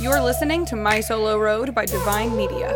You're listening to My Solo Road by Divine Media.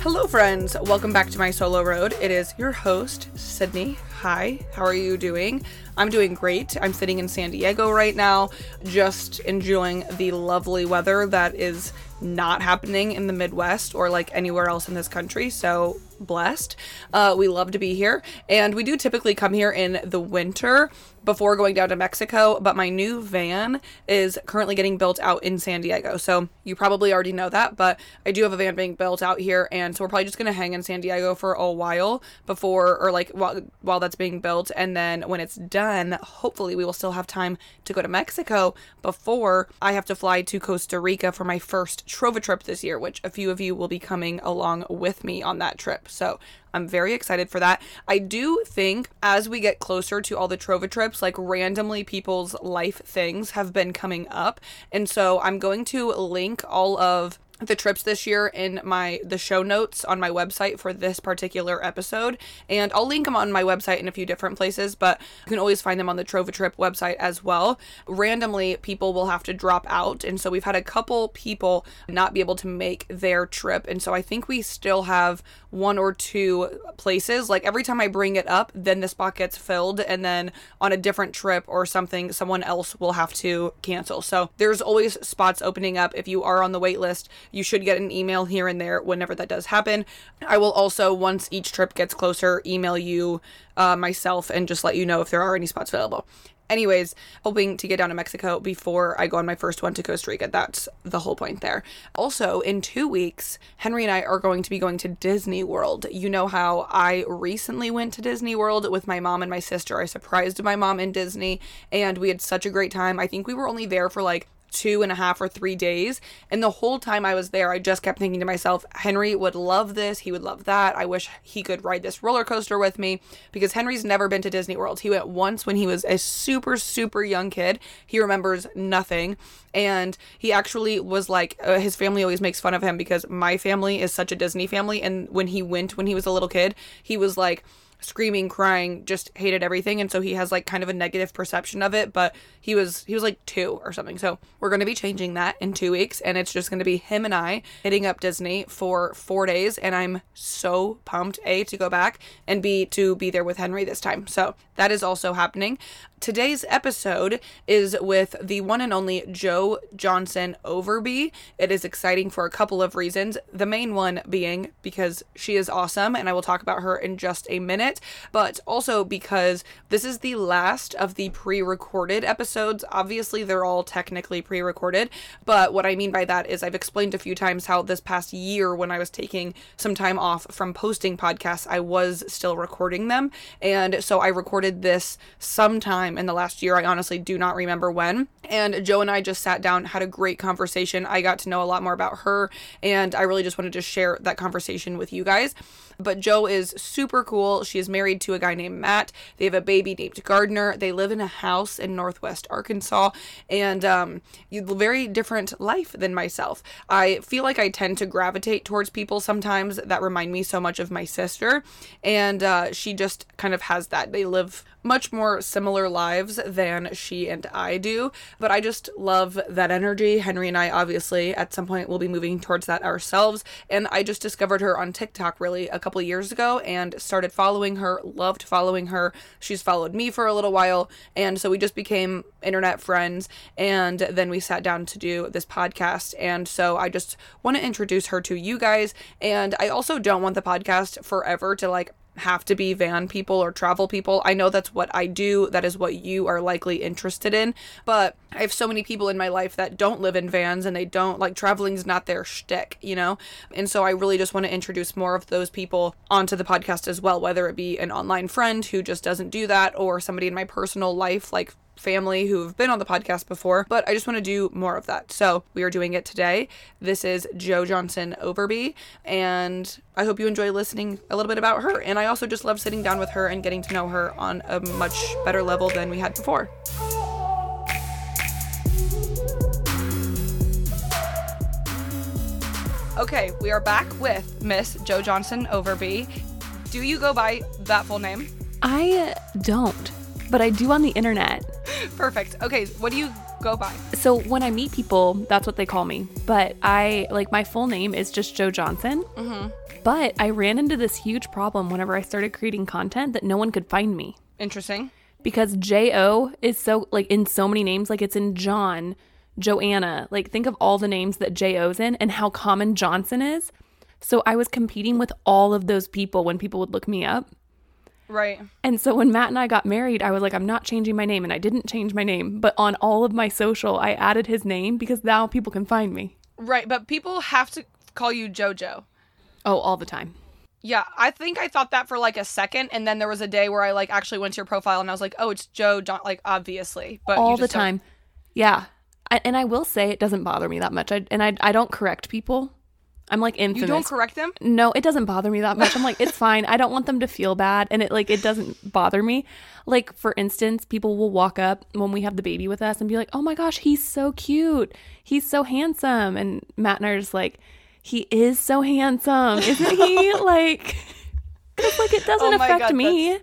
Hello, friends. Welcome back to My Solo Road. It is your host, Sydney. Hi, how are you doing? I'm doing great. I'm sitting in San Diego right now, just enjoying the lovely weather that is not happening in the Midwest or like anywhere else in this country. So blessed. Uh, we love to be here. And we do typically come here in the winter before going down to Mexico, but my new van is currently getting built out in San Diego. So you probably already know that, but I do have a van being built out here. And so we're probably just going to hang in San Diego for a while before, or like while, while that's being built. And then when it's done, hopefully we will still have time to go to Mexico before I have to fly to Costa Rica for my first Trova trip this year, which a few of you will be coming along with me on that trip. So I'm very excited for that. I do think as we get closer to all the Trova trips, like randomly people's life things have been coming up. And so I'm going to link all of the trips this year in my the show notes on my website for this particular episode and I'll link them on my website in a few different places but you can always find them on the Trova Trip website as well. Randomly people will have to drop out and so we've had a couple people not be able to make their trip and so I think we still have one or two places like every time I bring it up then the spot gets filled and then on a different trip or something someone else will have to cancel. So there's always spots opening up if you are on the wait list you should get an email here and there whenever that does happen. I will also, once each trip gets closer, email you uh, myself and just let you know if there are any spots available. Anyways, hoping to get down to Mexico before I go on my first one to Costa Rica. That's the whole point there. Also, in two weeks, Henry and I are going to be going to Disney World. You know how I recently went to Disney World with my mom and my sister. I surprised my mom in Disney, and we had such a great time. I think we were only there for like two and a half or three days. And the whole time I was there, I just kept thinking to myself, Henry would love this. He would love that. I wish he could ride this roller coaster with me because Henry's never been to Disney World. He went once when he was a super, super young kid. He remembers nothing. And he actually was like, uh, his family always makes fun of him because my family is such a Disney family. And when he went when he was a little kid, he was like, screaming crying just hated everything. And so he has like kind of a negative perception of it but he was he was like two or something. So we're going to be changing that in two weeks and it's just going to be him and i hitting up disney for four days and i'm so pumped a to go back and b to be there with henry this time. So that is also happening. Today's episode is with the one and only Jo Johnson Overby. It is exciting for a couple of reasons. The main one being because she is awesome, and I will talk about her in just a minute, but also because this is the last of the pre recorded episodes. Obviously, they're all technically pre recorded, but what I mean by that is I've explained a few times how this past year, when I was taking some time off from posting podcasts, I was still recording them. And so I recorded this sometime in the last year. I honestly do not remember when. And Jo and I just sat down, had a great conversation. I got to know a lot more about her, and I really just wanted to share that conversation with you guys. But Jo is super cool. She is married to a guy named Matt. They have a baby named Gardner. They live in a house in Northwest Arkansas and um, very different life than myself. I feel like I tend to gravitate towards people sometimes that remind me so much of my sister. And uh, she just kind of has that. They live much more similar lives than she and I do, but I just love that energy. Henry and I obviously at some point will be moving towards that ourselves, and I just discovered her on TikTok really a couple years ago and started following her, loved following her. She's followed me for a little while. And so we just became internet friends. And then we sat down to do this podcast. And so I just want to introduce her to you guys. And I also don't want the podcast forever to like have to be van people or travel people. I know that's what I do. That is what you are likely interested in. But I have so many people in my life that don't live in vans and they don't like traveling is not their shtick, you know? And so I really just want to introduce more of those people onto the podcast as well, whether it be an online friend who just doesn't do that or somebody in my personal life, like family who've been on the podcast before, but I just want to do more of that. So we are doing it today. This is Jo Johnson Overby, and I hope you enjoy listening a little bit about her. And I also just love sitting down with her and getting to know her on a much better level than we had before. Okay, we are back with Miss Jo Johnson Overby. Do you go by that full name? I don't, but I do on the internet. Perfect. Okay, what do you go by? So when I meet people, that's what they call me. But I like my full name is just Jo Johnson. Mm-hmm. But I ran into this huge problem whenever I started creating content that no one could find me Interesting. because J O is so like in so many names, like it's in John, Joanna. Like think of all the names that J O's in and how common Johnson is. So I was competing with all of those people when people would look me up. Right. And so when Matt and I got married, I was like, I'm not changing my name. And I didn't change my name. But on all of my social, I added his name because now people can find me. Right. But people have to call you JoJo. Oh, all the time. Yeah, I think I thought that for like a second, and then there was a day where I like actually went to your profile and I was like, "Oh, it's Jo." John, like obviously, but all the just don't- time. Yeah. I, and I will say it doesn't bother me that much. I, and I, I don't correct people. I'm like infamous. You don't correct them. no, it doesn't bother me that much. I'm like, it's fine. I don't want them to feel bad. And it like it doesn't bother me. Like, for instance, people will walk up when we have the baby with us and be like, Oh my gosh, he's so cute. He's so handsome. And Matt and I are just like, He is so handsome, isn't he? like 'cause, like it doesn't Oh affect God, me.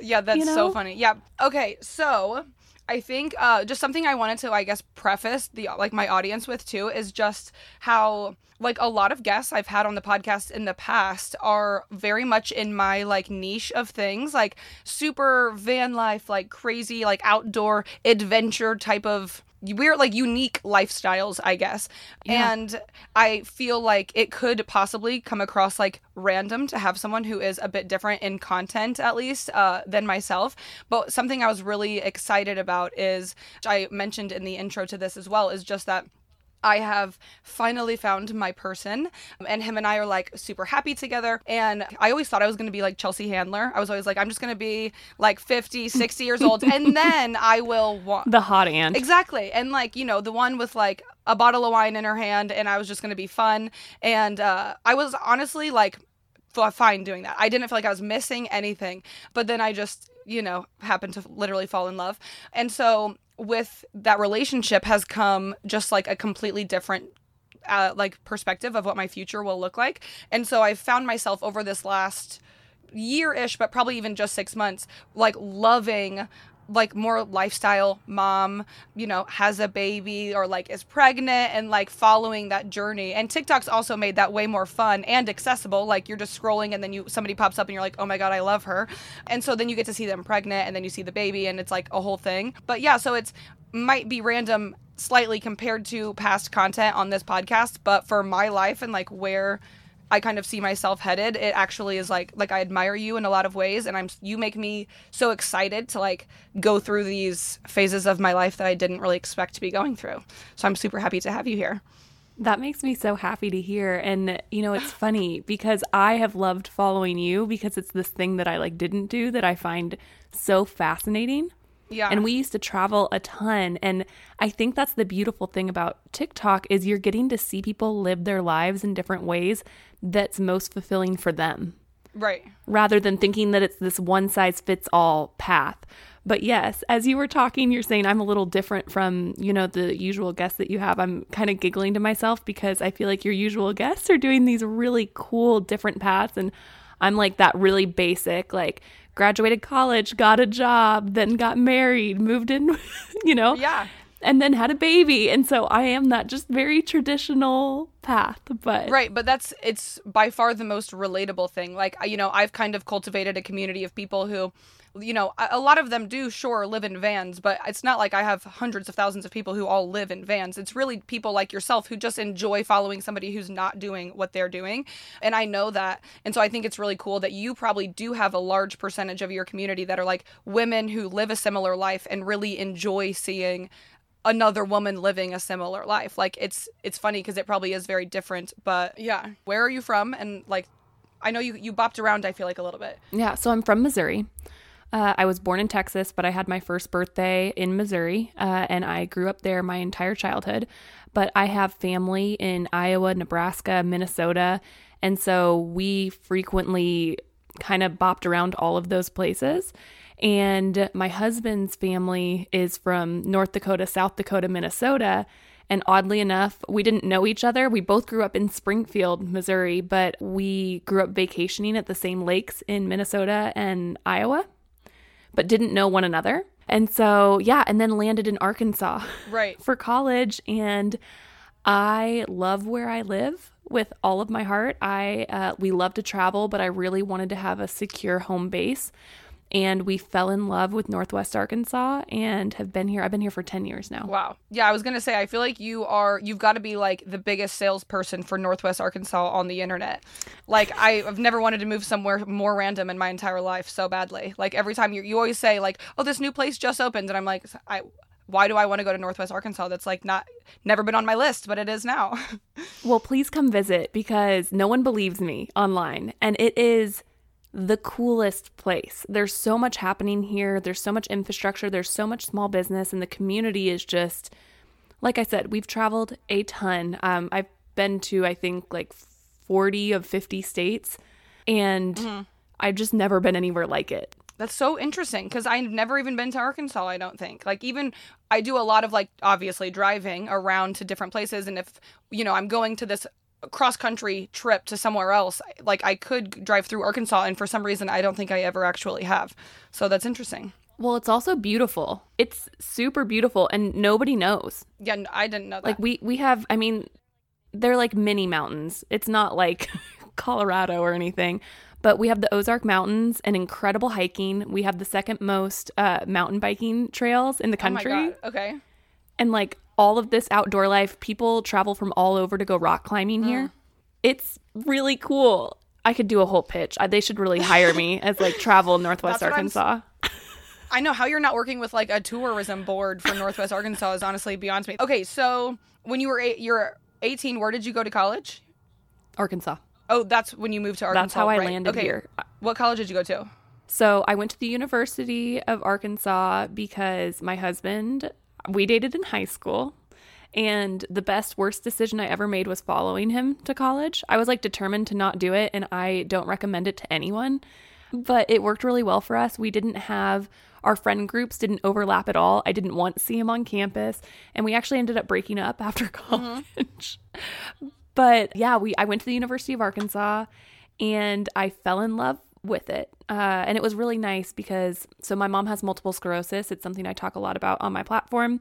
Yeah, that's You so funny. Yeah. Okay, so I think uh, just something I wanted to, I guess, preface the like my audience with too is just how like a lot of guests I've had on the podcast in the past are very much in my like niche of things, like super van life, like crazy, like outdoor adventure type of weird like unique lifestyles i guess Yeah. and i feel like it could possibly come across like random to have someone who is a bit different in content at least uh, than myself but something i was really excited about is which i mentioned in the intro to this as well is just that I have finally found my person, and him and I are like super happy together. And I always thought I was gonna be like Chelsea Handler. I was always like, I'm just gonna be like 50, 60 years old, and then I will want. The hot aunt. Exactly. And like, you know, the one with like a bottle of wine in her hand and I was just going to be fun. And uh, I was honestly like fine doing that. I didn't feel like I was missing anything. But then I just, you know, happened to literally fall in love. And so with that relationship has come just like a completely different uh, like perspective of what my future will look like. And so I found myself over this last year ish, but probably even just six months, like loving like more lifestyle mom, you know, has a baby or like is pregnant and like following that journey. And TikTok's also made that way more fun and accessible. Like you're just scrolling and then you somebody pops up and you're like, "Oh my god, I love her." And so then you get to see them pregnant and then you see the baby and it's like a whole thing. But yeah, so it's might be random slightly compared to past content on this podcast, but for my life and like where I kind of see myself headed. It actually is like like I admire you in a lot of ways and I'm you make me so excited to like go through these phases of my life that I didn't really expect to be going through. So I'm super happy to have you here. That makes me so happy to hear. And you know, it's funny because I have loved following you because it's this thing that I like didn't do that I find so fascinating. Yeah. And we used to travel a ton and I think that's the beautiful thing about TikTok is you're getting to see people live their lives in different ways that's most fulfilling for them right. rather than thinking that it's this one size fits all path. But yes, as you were talking, you're saying I'm a little different from, you know, the usual guests that you have. I'm kind of giggling to myself because I feel like your usual guests are doing these really cool different paths and I'm like that really basic like graduated college, got a job, then got married, moved in, you know. Yeah. And then had a baby. And so I am that just very traditional path, but Right, but that's it's by far the most relatable thing. Like you know, I've kind of cultivated a community of people who you know, a a lot of them do sure live in vans, but it's not like I have hundreds of thousands of people who all live in vans. It's really people like yourself who just enjoy following somebody who's not doing what they're doing. And I know that. And so I think it's really cool that you probably do have a large percentage of your community that are like women who live a similar life and really enjoy seeing another woman living a similar life. Like it's it's funny because it probably is very different, but yeah. Where are you from? And like I know you you bopped around I feel like a little bit. Yeah, so I'm from Missouri. Uh, I was born in Texas, but I had my first birthday in Missouri, uh, and I grew up there my entire childhood. But I have family in Iowa, Nebraska, Minnesota, and so we frequently kind of bopped around all of those places. And my husband's family is from North Dakota, South Dakota, Minnesota. And oddly enough, we didn't know each other. We both grew up in Springfield, Missouri, but we grew up vacationing at the same lakes in Minnesota and Iowa, but didn't know one another. And so, yeah, and then landed in Arkansas Right. for college. And I love where I live with all of my heart. I uh, we love to travel, but I really wanted to have a secure home base. And we fell in love with Northwest Arkansas and have been here. I've been here for 10 years now. Wow. Yeah, I was gonna say I feel like you are you've got to be like the biggest salesperson for Northwest Arkansas on the internet. Like I've never wanted to move somewhere more random in my entire life so badly. Like every time you you always say like, oh, this new place just opened, and I'm like, I why do I want to go to Northwest Arkansas? That's like not never been on my list, but it is now. Well, please come visit because no one believes me online. And it is the coolest place. There's so much happening here. There's so much infrastructure. There's so much small business. And the community is just, like I said, we've traveled a ton. Um, I've been to, I think, like 40 of 50 states. And I've just never been anywhere like it. That's so interesting because I've never even been to Arkansas, I don't think. Like, even I do a lot of like obviously driving around to different places. And if, you know, I'm going to this cross country trip to somewhere else, like I could drive through Arkansas. And for some reason, I don't think I ever actually have. So that's interesting. Well, it's also beautiful. It's super beautiful and nobody knows. Yeah, I didn't know that. Like we we have I mean they're like mini mountains. It's not like Colorado or anything. But we have the Ozark Mountains and incredible hiking. We have the second most uh, mountain biking trails in the oh country. God. Okay. And like all of this outdoor life, people travel from all over to go rock climbing here. It's really cool. I could do a whole pitch. I, they should really hire me as like travel Northwest That's what I'm s- Arkansas. I know how you're not working with like a tourism board for Northwest Arkansas is honestly beyond me. Okay, so when you were eight, you're 18, where did you go to college? Arkansas. Oh, that's when you moved to Arkansas. That's how I right. landed okay. here. What college did you go to? So I went to the University of Arkansas because my husband, we dated in high school. And the best, worst decision I ever made was following him to college. I was like determined to not do it, and I don't recommend it to anyone. But it worked really well for us. We didn't have our friend groups didn't overlap at all. I didn't want to see him on campus, and we actually ended up breaking up after mm-hmm. college. but yeah, we I went to the University of Arkansas, and I fell in love with it. Uh, and it was really nice because so my mom has multiple sclerosis. It's something I talk a lot about on my platform.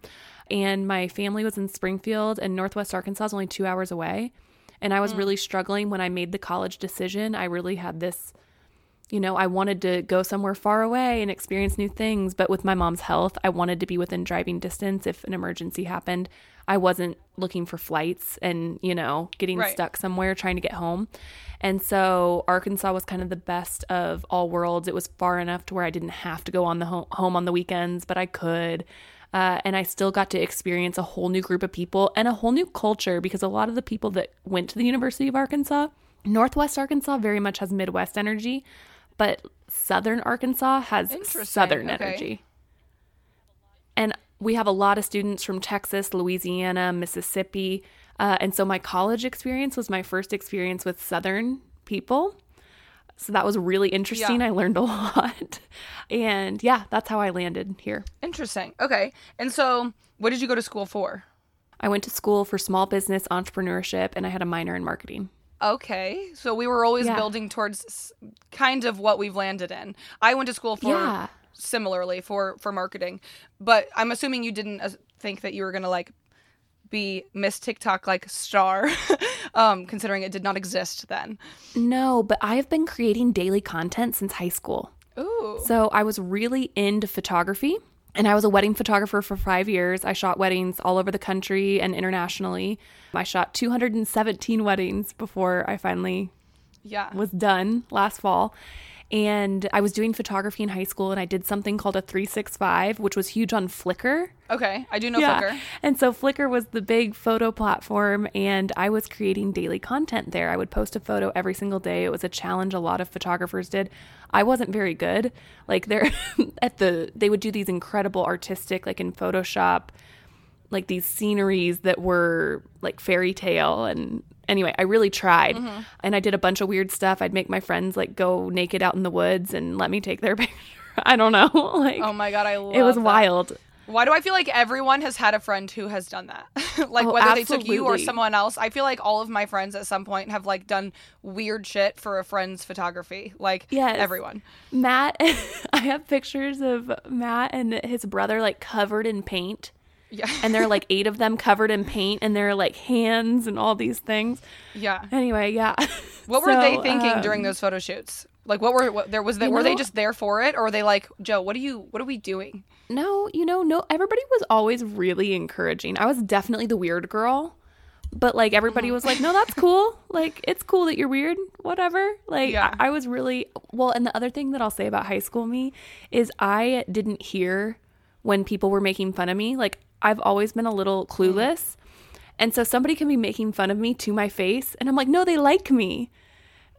And my family was in Springfield, and Northwest Arkansas is only two hours away. And I was really struggling when I made the college decision. I really had this, you know, I wanted to go somewhere far away and experience new things. But with my mom's health, I wanted to be within driving distance if an emergency happened. I wasn't looking for flights and, you know, getting Right. stuck somewhere trying to get home. And so Arkansas was kind of the best of all worlds. It was far enough to where I didn't have to go on the home, home on the weekends, but I could. Uh, and I still got to experience a whole new group of people and a whole new culture because a lot of the people that went to the University of Arkansas, Northwest Arkansas very much has Midwest energy, but Southern Arkansas has Southern okay. energy. And we have a lot of students from Texas, Louisiana, Mississippi. Uh, and so my college experience was my first experience with Southern people. So that was really interesting. Yeah. I learned a lot. And yeah, that's how I landed here. Interesting. Okay. And so, what did you go to school for? I went to school for small business entrepreneurship and I had a minor in marketing. Okay. So, we were always Yeah. building towards kind of what we've landed in. I went to school for Yeah. Similarly for for marketing, but I'm assuming you didn't uh, think that you were going to like be Miss TikTok like star um considering it did not exist then. No, but I have been creating daily content since high school. Ooh. So I was really into photography and I was a wedding photographer for five years. I shot weddings all over the country and internationally. I shot 217 weddings before I finally Yeah. was done last fall. And I was doing photography in high school and I did something called a 365, which was huge on Flickr. Okay. I do know Flickr. And so Flickr was the big photo platform, and I was creating daily content there. I would post a photo every single day. It was a challenge a lot of photographers did. I wasn't very good. Like they're at the they would do these incredible artistic, like in Photoshop, like these sceneries that were like fairy tale and anyway i really tried mm-hmm. and i did a bunch of weird stuff i'd make my friends like go naked out in the woods and let me take their picture i don't know like Oh my god, I love it It was that. wild Why do I feel like everyone has had a friend who has done that? like Oh, whether they took you or someone else. I feel like all of my friends at some point have like done weird shit for a friend's photography. Like Yes. everyone. Matt, I have pictures of Matt and his brother like covered in paint. Yeah. And there are like eight of them covered in paint and they're like hands and all these things. yeah. Anyway, yeah. What were they thinking um, during those photo shoots? Like what were what, there was they, You were they just there for it or were they like, "Jo, what are you what are we doing?" No, you know, no, everybody was always really encouraging. I was definitely the weird girl, but like everybody was like, no, that's cool. Like, it's cool that you're weird, whatever. Like, Yeah. I, I was really, well, and the other thing that I'll say about high school me is I didn't hear when people were making fun of me. Like, I've always been a little mm. clueless. And so somebody can be making fun of me to my face, and I'm like, no, they like me.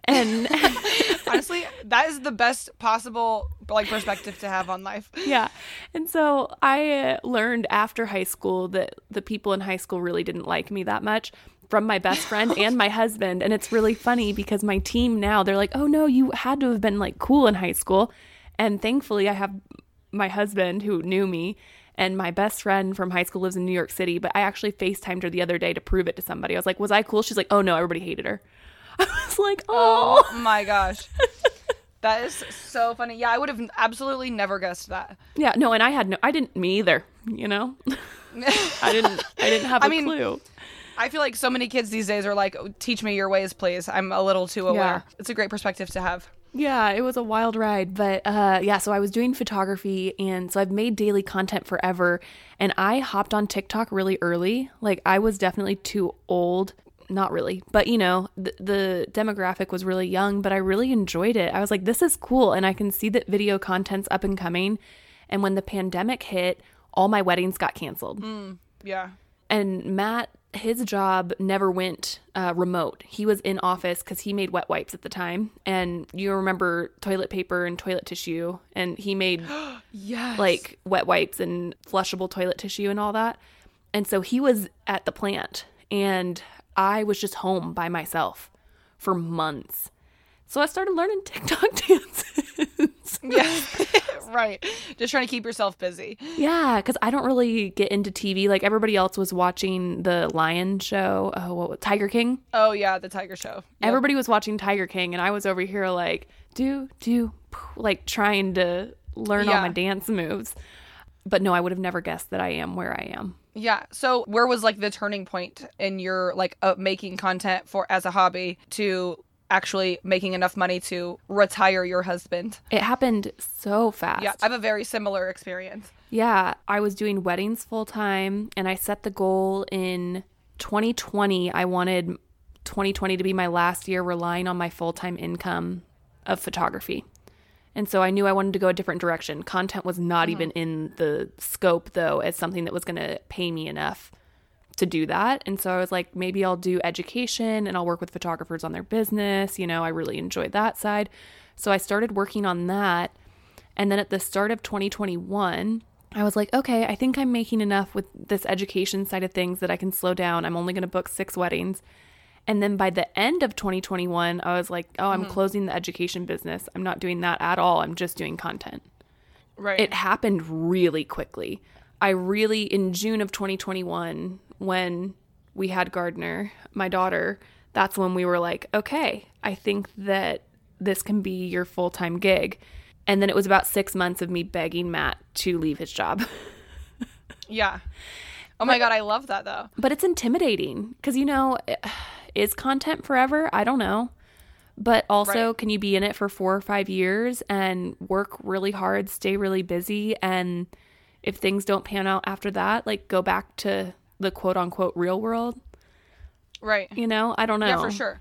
And Honestly, that is the best possible like perspective to have on life. yeah. And so I learned after high school that the people in high school really didn't like me that much from my best friend and my husband. And it's really funny because my team now, they're like, oh no, you had to have been like cool in high school. And thankfully, I have my husband who knew me. And my best friend from high school lives in New York City, but I actually FaceTimed her the other day to prove it to somebody. I was like, Was I cool? She's like, Oh no, everybody hated her. I was like, Oh, Oh my gosh. That is so funny. Yeah, I would have absolutely never guessed that. yeah, no, and I had no, I didn't, me either, you know? I didn't, I didn't have a I mean, clue. I feel like so many kids these days are like, "Teach me your ways, please." I'm a little too aware. Yeah. It's a great perspective to have. Yeah, it was a wild ride, but uh, yeah. So I was doing photography, and so I've made daily content forever. And I hopped on TikTok really early. Like I was definitely too old. Not really, but you know, the, the demographic was really young. But I really enjoyed it. I was like, this is cool, and I can see that video content's up and coming. And when the pandemic hit, all my weddings got canceled Yeah. and Matt, his job never went uh, remote. He was in office because he made wet wipes at the time, and you remember toilet paper and toilet tissue, and he made Yes. like wet wipes and flushable toilet tissue and all that. And so he was at the plant, and I was just home by myself for months. So I started learning TikTok dances. yeah. right. Just trying to keep yourself busy. Yeah, because I don't really get into TV. Like everybody else was watching the Lion show. Oh, what was Tiger King? Oh yeah, the Tiger Show. Yep. Everybody was watching Tiger King, and I was over here like do do, like trying to learn all my dance moves. But no, I would have never guessed that I am where I am. Yeah. So where was like the turning point in your like uh, making content for as a hobby to actually making enough money to retire your husband? It happened so fast. Yeah, I have a very similar experience. Yeah, I was doing weddings full time and I set the goal in 2020. I wanted 2020 to be my last year relying on my full time income of photography. And so I knew I wanted to go a different direction. Content was not mm-hmm. even in the scope, though, as something that was going to pay me enough to do that. And so I was like, maybe I'll do education and I'll work with photographers on their business. You know, I really enjoyed that side. So I started working on that. And then at the start of 2021, I was like, okay, I think I'm making enough with this education side of things that I can slow down. I'm only going to book six weddings. And then by the end of 2021, I was like, oh, I'm mm-hmm. closing the education business. I'm not doing that at all. I'm just doing content. Right. It happened really quickly. I really, in June of 2021, when we had Gardner, my daughter, that's when we were like, okay, I think that this can be your full time gig. And then it was about six months of me begging Matt to leave his job. yeah. Oh my god, I love that though. but it's intimidating because, you know, is content forever? I don't know. But also, Right. can you be in it for four or five years and work really hard, stay really busy, and if things don't pan out after that, like go back to the quote unquote real world? Right. You know, I don't know. Yeah, for sure.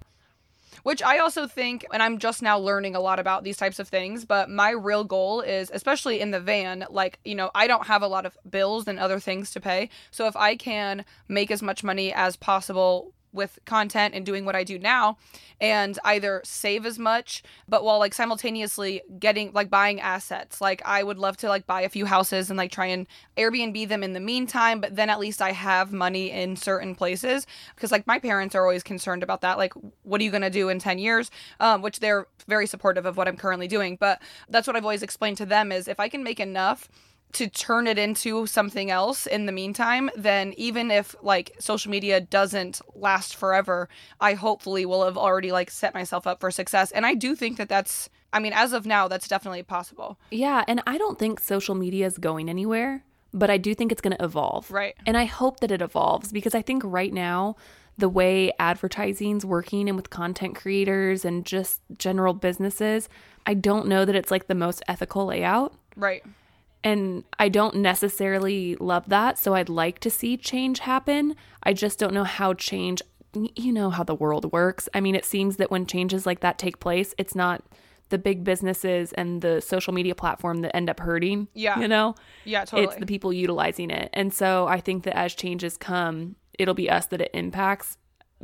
Which I also think, and I'm just now learning a lot about these types of things, but my real goal is, especially in the van, like, you know, I don't have a lot of bills and other things to pay. So if I can make as much money as possible with content and doing what I do now and either save as much but while like simultaneously getting like buying assets. Like I would love to like buy a few houses and like try and Airbnb them in the meantime but then at least I have money in certain places because like my parents are always concerned about that like what are you going to do in 10 years? Um, which they're very supportive of what I'm currently doing but that's what I've always explained to them is if I can make enough to turn it into something else in the meantime, then even if like social media doesn't last forever, I hopefully will have already like set myself up for success. And I do think that that's, I mean, as of now, that's definitely possible. Yeah, and I don't think social media is going anywhere, but I do think it's going to evolve. Right. And I hope that it evolves because I think right now, the way advertising's working and with content creators and just general businesses, I don't know that it's like the most ethical layout. Right. And I don't necessarily love that. So I'd like to see change happen. I just don't know how change, you know, how the world works. I mean, it seems that when changes like that take place, it's not the big businesses and the social media platform that end up hurting. Yeah. You know? Yeah, totally. It's the people utilizing it. And so I think that as changes come, it'll be us that it impacts.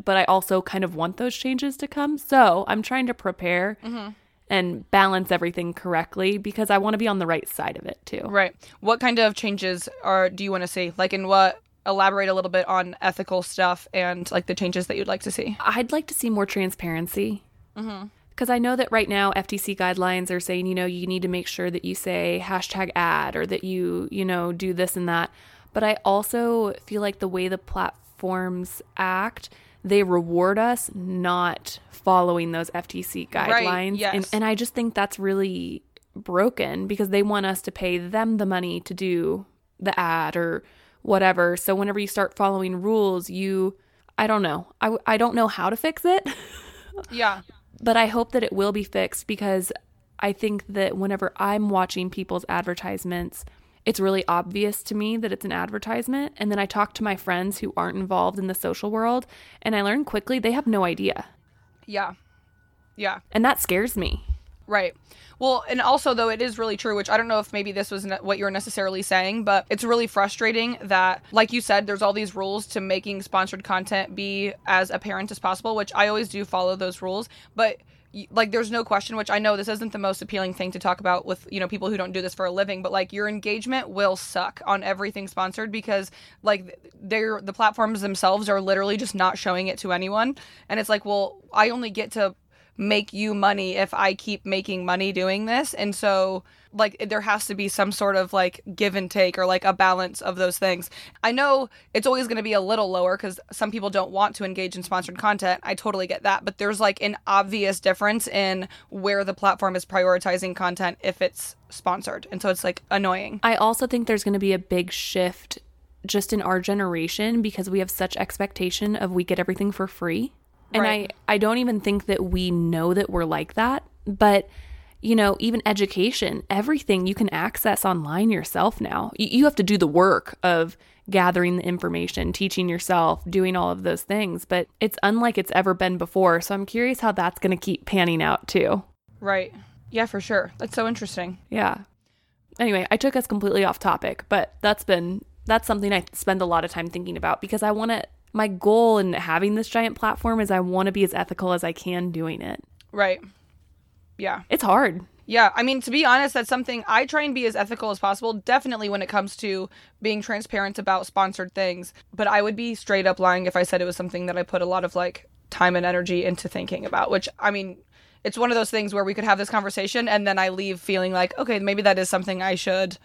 But I also kind of want those changes to come. So I'm trying to prepare mm-hmm. And balance everything correctly because I want to be on the right side of it too. Right. What kind of changes are do you want to see? Like in what elaborate a little bit on ethical stuff and like the changes that you'd like to see. I'd like to see more transparency. Mm-hmm. Because I know that right now FTC guidelines are saying, you know, you need to make sure that you say hashtag ad or that you, you know, do this and that. But I also feel like the way the platforms act, they reward us not following those FTC guidelines. yes. And, and I just think that's really broken because they want us to pay them the money to do the ad or whatever. So whenever you start following rules, you, I don't know. I, I don't know how to fix it. Yeah. but I hope that it will be fixed because I think that whenever I'm watching people's advertisements, it's really obvious to me that it's an advertisement. And then I talk to my friends who aren't involved in the social world, and I learn quickly they have no idea. Yeah. Yeah. And that scares me. Right. Well, and also though it is really true, which I don't know if maybe this was ne- what you're necessarily saying, but it's really frustrating that, like you said, there's all these rules to making sponsored content be as apparent as possible, which I always do follow those rules, but like there's no question which i know this isn't the most appealing thing to talk about with you know people who don't do this for a living but like your engagement will suck on everything sponsored because like they're the platforms themselves are literally just not showing it to anyone. And it's like well i only get to make you money if I keep making money doing this. And so, like, there has to be some sort of like give and take or like a balance of those things. I know it's always going to be a little lower because some people don't want to engage in sponsored content. I totally get that. But there's like an obvious difference in where the platform is prioritizing content if it's sponsored. And so it's like annoying. I also think there's going to be a big shift just in our generation because we have such expectation of we get everything for free. And Right. I I don't even think that we know that we're like that, but you know, even education, everything you can access online yourself now. You, you have to do the work of gathering the information, teaching yourself, doing all of those things, but it's unlike it's ever been before. So I'm curious how that's going to keep panning out too. Right. Yeah, for sure. That's so interesting. Yeah. Anyway, I took us completely off topic, but that's been that's something I spend a lot of time thinking about because I want to my goal in having this giant platform is I want to be as ethical as I can doing it. Right. Yeah. It's hard. Yeah, I mean, to be honest, that's something I try and be as ethical as possible, definitely when it comes to being transparent about sponsored things. But I would be straight up lying if I said it was something that I put a lot of like time and energy into thinking about, which I mean, it's one of those things where we could have this conversation and then I leave feeling like, okay, maybe that is something I should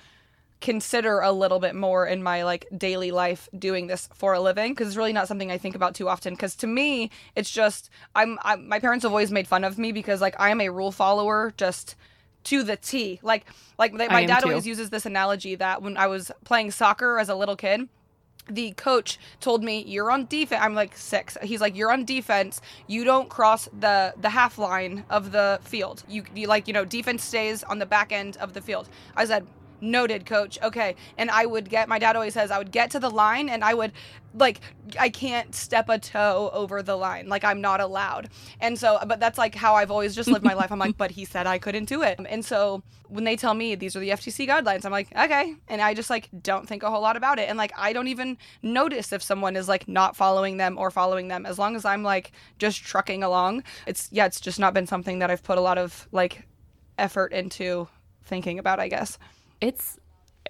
consider a little bit more in my like daily life doing this for a living because it's really not something I think about too often. Because to me it's just I'm, I'm my parents have always made fun of me because like I am a rule follower just to the T. Like like they, my dad too. always uses this analogy that when I was playing soccer as a little kid the coach told me you're on defense i'm like six. He's like you're on defense. You don't cross the the half line of the field. You, you like you know defense stays on the back end of the field. I said noted coach. Okay and i would get my dad always says i would get to the line and i would like i can't step a toe over the line. Like i'm not allowed. And so but that's like how i've always just lived my life. I'm like but he said i couldn't do it. And so when they tell me these are the ftc guidelines i'm like okay. And i just like don't think a whole lot about it. And like i don't even notice if someone is like not following them or following them. As long as i'm like just trucking along it's yeah it's just not been something that i've put a lot of like effort into thinking about i guess It's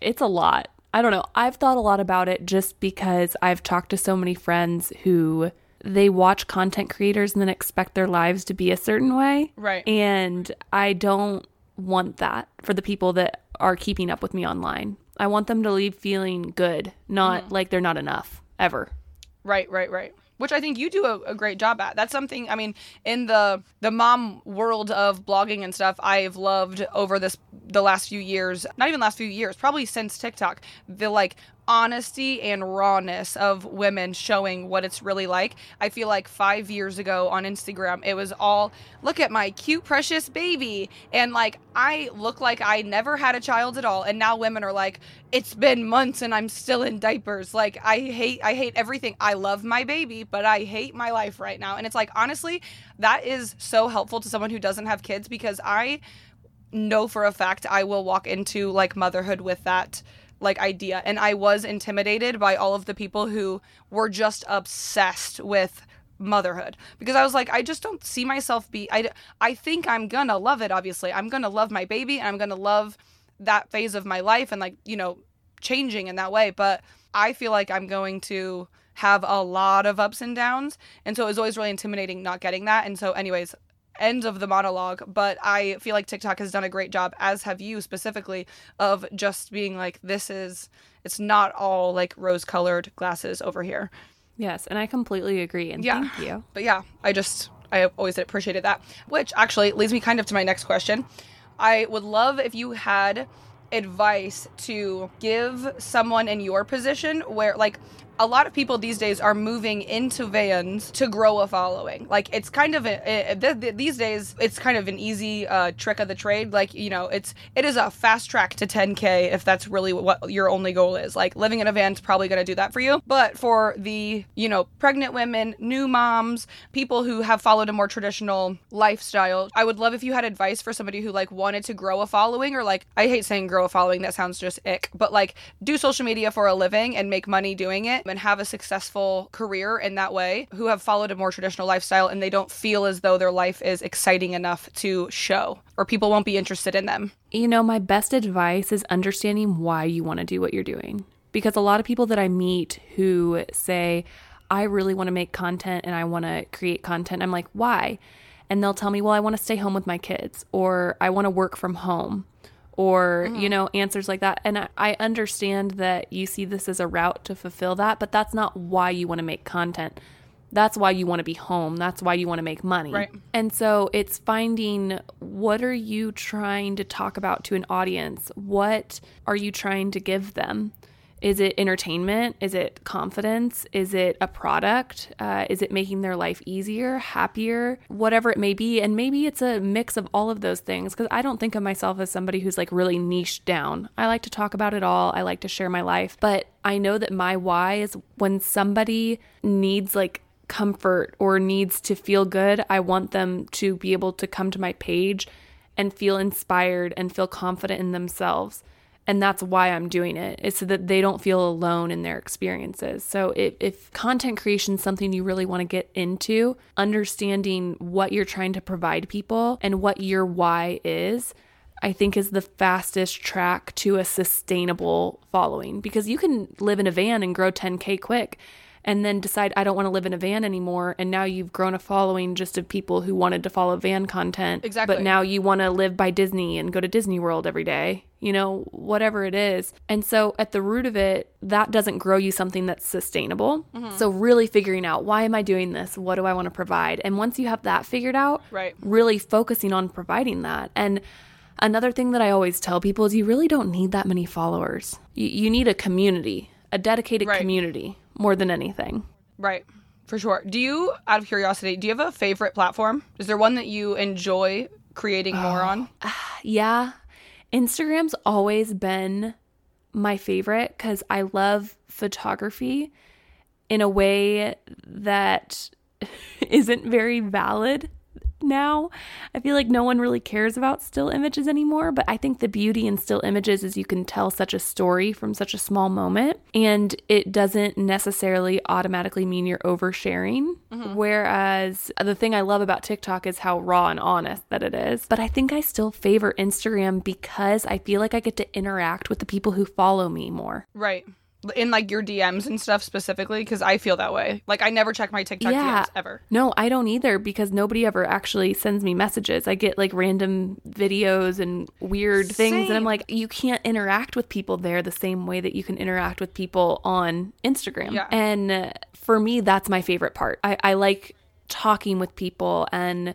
it's a lot. I don't know. I've thought a lot about it just because I've talked to so many friends who they watch content creators and then expect their lives to be a certain way. Right. And I don't want that for the people that are keeping up with me online. I want them to leave feeling good, not mm. like they're not enough ever. Right, right, right. Which I think you do a, a great job at. That's something I mean, in the the mom world of blogging and stuff, I've loved over this the last few years, not even last few years, probably since TikTok, the like honesty and rawness of women showing what it's really like. I feel like five years ago on Instagram, it was all look at my cute, precious baby. And like, I look like I never had a child at all. And now women are like, it's been months and I'm still in diapers. Like, I hate, I hate everything. I love my baby, but I hate my life right now. And it's like, honestly, that is so helpful to someone who doesn't have kids because I know for a fact I will walk into like motherhood with that like idea. And i was intimidated by all of the people who were just obsessed with motherhood. Because i was like i just don't see myself be i, I think i'm gonna love it obviously. I'm gonna love my baby and i'm gonna love that phase of my life and like you know changing in that way. But i feel like i'm going to have a lot of ups and downs. And so it was always really intimidating not getting that. And so anyways end of the monologue, but I feel like TikTok has done a great job, as have you specifically, of just being like, this is, it's not all like rose colored glasses over here. Yes, and I completely agree. And Yeah. thank you. But yeah, I just, I always appreciated that. Which actually leads me kind of to my next question. I would love if you had advice to give someone in your position where, like, a lot of people these days are moving into vans to grow a following. Like it's kind of a, a, th- th- these days it's kind of an easy uh, trick of the trade. Like you know it's it is a fast track to 10k if that's really what your only goal is. Like living in a van is probably going to do that for you. But for the you know pregnant women, new moms, people who have followed a more traditional lifestyle, I would love if you had advice for somebody who like wanted to grow a following or like I hate saying grow a following. That sounds just ick. But like do social media for a living and make money doing it and have a successful career in that way who have followed a more traditional lifestyle and they don't feel as though their life is exciting enough to show or people won't be interested in them. You know, my best advice is understanding why you want to do what you're doing. Because a lot of people that I meet who say, I really want to make content and I want to create content, I'm like, why? And they'll tell me, well, I want to stay home with my kids or I want to work from home or, you mm-hmm. know, answers like that. And I, I understand that you see this as a route to fulfill that, but that's not why you want to make content. That's why you want to be home. That's why you want to make money. Right. And so it's finding what are you trying to talk about to an audience? What are you trying to give them? Is it entertainment? Is it confidence? Is it a product? Uh, is it making their life easier, happier, whatever it may be? And maybe it's a mix of all of those things because I don't think of myself as somebody who's like really niched down. I like to talk about it all, I like to share my life, but I know that my why is when somebody needs like comfort or needs to feel good, I want them to be able to come to my page and feel inspired and feel confident in themselves. And that's why I'm doing it, is so that they don't feel alone in their experiences. So, if, if content creation is something you really want to get into, understanding what you're trying to provide people and what your why is, I think is the fastest track to a sustainable following because you can live in a van and grow 10K quick and then decide I don't want to live in a van anymore. And now you've grown a following just of people who wanted to follow van content. Exactly. But now you want to live by Disney and go to Disney World every day, you know, whatever it is. And so at the root of it, that doesn't grow you something that's sustainable. Mm-hmm. So really figuring out why am I doing this? What do I want to provide? And once you have that figured out, Right. really focusing on providing that. And another thing that I always tell people is you really don't need that many followers. You, you need a community, a dedicated Right. community more than anything. Right. For sure. Do you, out of curiosity, do you have a favorite platform? Is there one that you enjoy creating more on? Yeah, Instagram's always been my favorite because I love photography in a way that isn't very valid now. I feel like no one really cares about still images anymore, but I think the beauty in still images is you can tell such a story from such a small moment and it doesn't necessarily automatically mean you're oversharing. Mm-hmm. Whereas uh, the thing I love about TikTok is how raw and honest that it is. But I think I still favor Instagram because I feel like I get to interact with the people who follow me more. Right. In like your DMs and stuff specifically because I feel that way. Like I never check my TikTok Yeah. DMs ever. No, I don't either because nobody ever actually sends me messages. I get like random videos and weird things, and I'm like, you can't interact with people there the same way that you can interact with people on Instagram. Yeah. And for me, that's my favorite part. I, I like talking with people and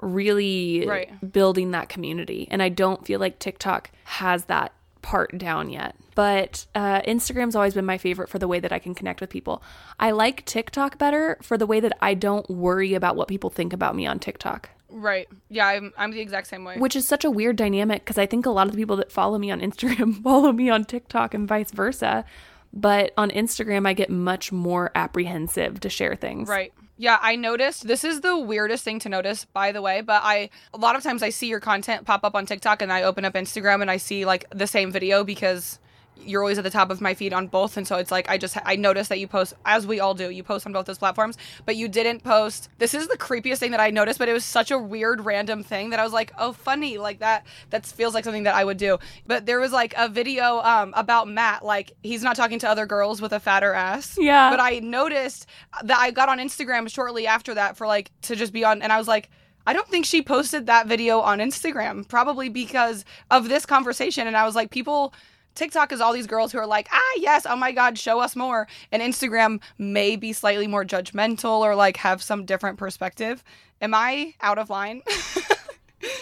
really Right. building that community. And I don't feel like TikTok has that part down yet. But uh, Instagram's always been my favorite for the way that I can connect with people. I like TikTok better for the way that I don't worry about what people think about me on TikTok, Right. Yeah, I'm I'm the exact same way. which is such a weird dynamic because I think a lot of the people that follow me on Instagram follow me on TikTok and vice versa. But on Instagram, I get much more apprehensive to share things. Right. Yeah, I noticed this is the weirdest thing to notice, by the way, but I a lot of times I see your content pop up on TikTok and I open up Instagram and I see like the same video because you're always at the top of my feed on both and so it's like I just I noticed that you post as we all do. You post on both those platforms, but you didn't post. This is the creepiest thing that I noticed, but it was such a weird random thing that I was like, "Oh, funny." Like that that feels like something that I would do. But there was like a video um about Matt like he's not talking to other girls with a fatter ass. Yeah. But I noticed that I got on Instagram shortly after that for like to just be on, and I was like, I don't think she posted that video on Instagram, probably because of this conversation. And I was like, people. TikTok is all these girls who are like, ah, yes, oh my God, show us more. And Instagram may be slightly more judgmental or like have some different perspective. Am I out of line?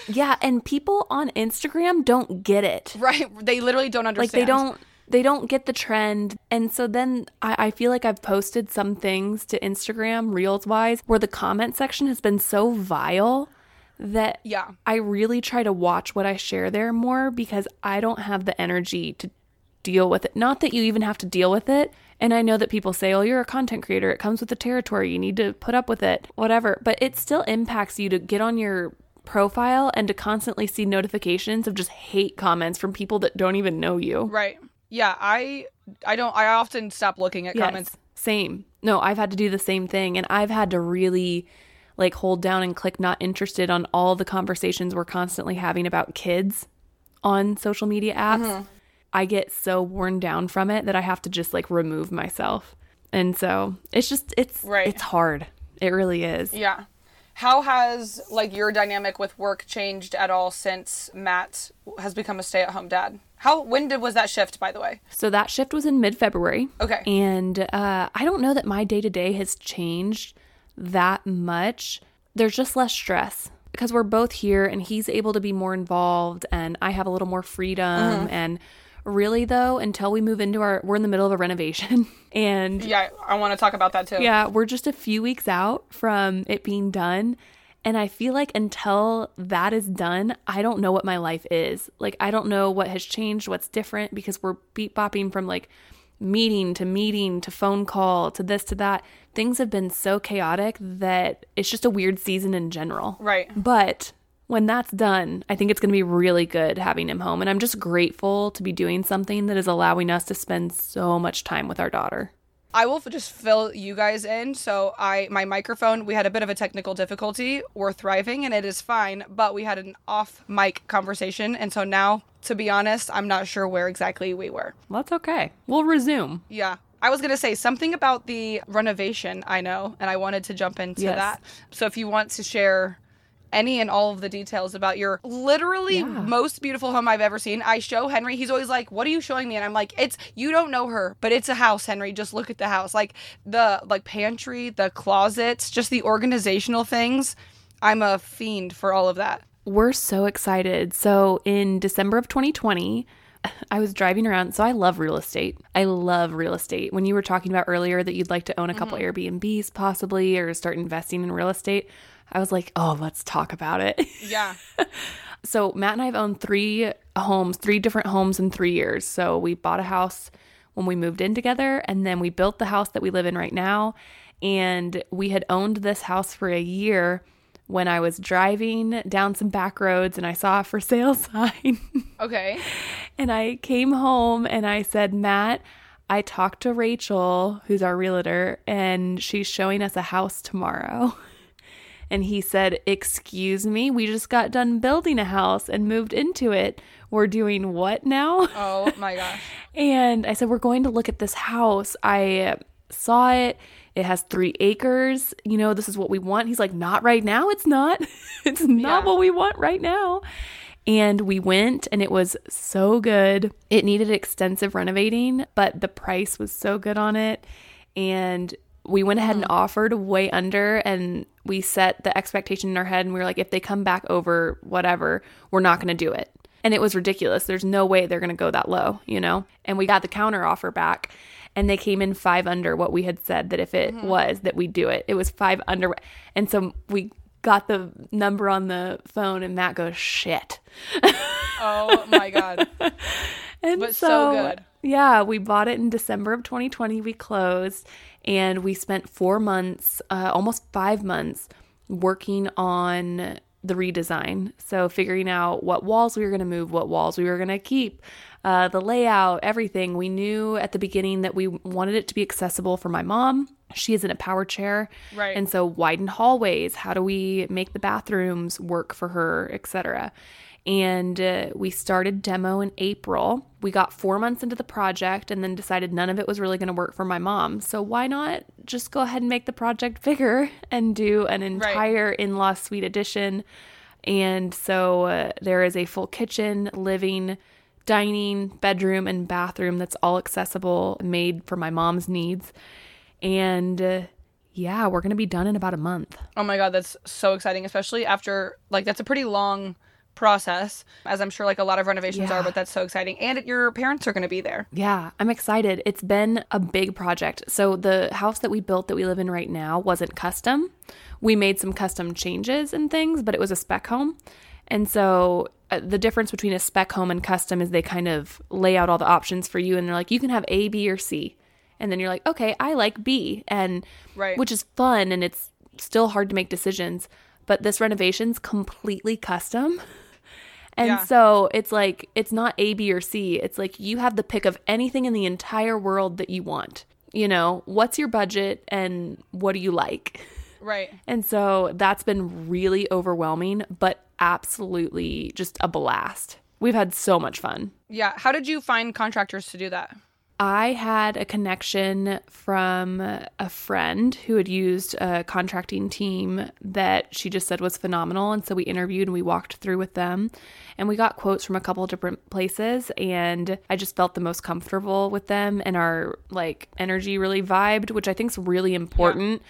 Yeah, and people on Instagram don't get it. right. They literally don't understand. like they don't they don't get the trend and so then I, I feel like i've posted some things to instagram reels wise where the comment section has been so vile that Yeah. i really try to watch what i share there more because i don't have the energy to deal with it not that you even have to deal with it and i know that people say oh you're a content creator it comes with the territory you need to put up with it whatever but it still impacts you to get on your profile and to constantly see notifications of just hate comments from people that don't even know you Right. Yeah. I I don't I often stop looking at Yes, comments. Same. No, I've had to do the same thing and I've had to really like hold down and click not interested on all the conversations we're constantly having about kids on social media apps. Mm-hmm. I get so worn down from it that I have to just like remove myself. And so it's just it's Right. it's hard. It really is. Yeah. How has like your dynamic with work changed at all since Matt has become a stay-at-home dad? How when did was that shift by the way? So that shift was in mid February. Okay. And uh, I don't know that my day to day has changed that much. There's just less stress because we're both here and he's able to be more involved and I have a little more freedom. Mm-hmm. And really, though, until we move into our, we're in the middle of a renovation. and Yeah, I want to talk about that too. yeah, we're just a few weeks out from it being done. And I feel like until that is done, I don't know what my life is. Like, I don't know what has changed, what's different, because we're beat bopping from like meeting to meeting to phone call to this to that. Things have been so chaotic that it's just a weird season in general. Right. But when that's done, I think it's going to be really good having him home. And I'm just grateful to be doing something that is allowing us to spend so much time with our daughter. I will just fill you guys in. So I my microphone, we had a bit of a technical difficulty. We're thriving and it is fine, but we had an off mic conversation and so now to be honest, I'm not sure where exactly we were. That's okay. We'll resume. Yeah. I was going to say something about the renovation, I know, and I wanted to jump into Yes. that. So if you want to share any and all of the details about your literally Yeah. most beautiful home I've ever seen. I show Henry, he's always like, "What are you showing me?" And I'm like, "It's you don't know her, but it's a house, Henry. Just look at the house. Like the like pantry, the closets, just the organizational things. I'm a fiend for all of that." We're so excited. So, in December of 2020, I was driving around. So, I love real estate. I love real estate. When you were talking about earlier that you'd like to own a couple mm-hmm. Airbnbs possibly or start investing in real estate, I was like, oh, let's talk about it. Yeah. so, Matt and I have owned three homes, three different homes in three years. So, we bought a house when we moved in together, and then we built the house that we live in right now. And we had owned this house for a year when I was driving down some back roads and I saw a for sale sign. Okay. And I came home and I said, Matt, I talked to Rachel, who's our realtor, and she's showing us a house tomorrow. And he said, Excuse me, we just got done building a house and moved into it. We're doing what now? Oh my gosh. and I said, We're going to look at this house. I saw it. It has three acres. You know, this is what we want. He's like, Not right now. It's not. it's not Yeah. what we want right now. And we went and it was so good. It needed extensive renovating, but the price was so good on it. And we went ahead and mm. offered way under and we set the expectation in our head and we were like, if they come back over whatever, we're not going to do it. And it was ridiculous. There's no way they're going to go that low, you know? And we got the counter offer back and they came in five under what we had said that if it mm-hmm. was that we'd do it. It was five under. And so we got the number on the phone and Matt goes, shit. Oh my god. And But so good. Yeah, we bought it in December of 2020. We closed and we spent four months, uh, almost five months, working on the redesign. So, figuring out what walls we were going to move, what walls we were going to keep, uh, the layout, everything. We knew at the beginning that we wanted it to be accessible for my mom. She is in a power chair. Right. And so, widened hallways. How do we make the bathrooms work for her, etc. And uh, we started demo in April. We got four months into the project and then decided none of it was really going to work for my mom. So why not just go ahead and make the project bigger and do an entire in law suite addition? And so uh, there is a full kitchen, living, dining, bedroom, and bathroom that's all accessible, made for my mom's needs. And uh, yeah, we're going to be done in about a month. Oh my god, that's so exciting, especially after like that's a pretty long process, as I'm sure like a lot of renovations Yeah. are, but that's so exciting. And your parents are going to be there. Yeah, I'm excited. It's been a big project. So, the house that we built that we live in right now wasn't custom. We made some custom changes and things, but it was a spec home. And so, uh, the difference between a spec home and custom is they kind of lay out all the options for you, and they're like, you can have A, B, or C. And then you're like, okay, I like B. And Right. which is fun and it's still hard to make decisions. But this renovation's completely custom. And Yeah. so it's like, it's not A, B, or C. It's like you have the pick of anything in the entire world that you want. You know, what's your budget and what do you like? Right. And so that's been really overwhelming, but absolutely just a blast. We've had so much fun. Yeah. How did you find contractors to do that? I had a connection from a friend who had used a contracting team that she just said was phenomenal. And so we interviewed and we walked through with them and we got quotes from a couple different places. And I just felt the most comfortable with them and our like energy really vibed, which I think is really important.